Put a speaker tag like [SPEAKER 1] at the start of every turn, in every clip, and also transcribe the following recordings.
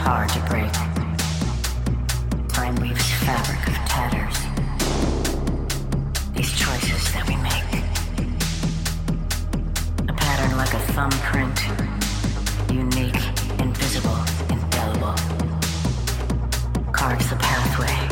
[SPEAKER 1] hard to break. Time weaves fabric of tatters. These choices that we make. A pattern like a thumbprint. Unique, invisible, indelible. Carves the pathway.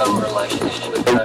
[SPEAKER 2] Summer relationship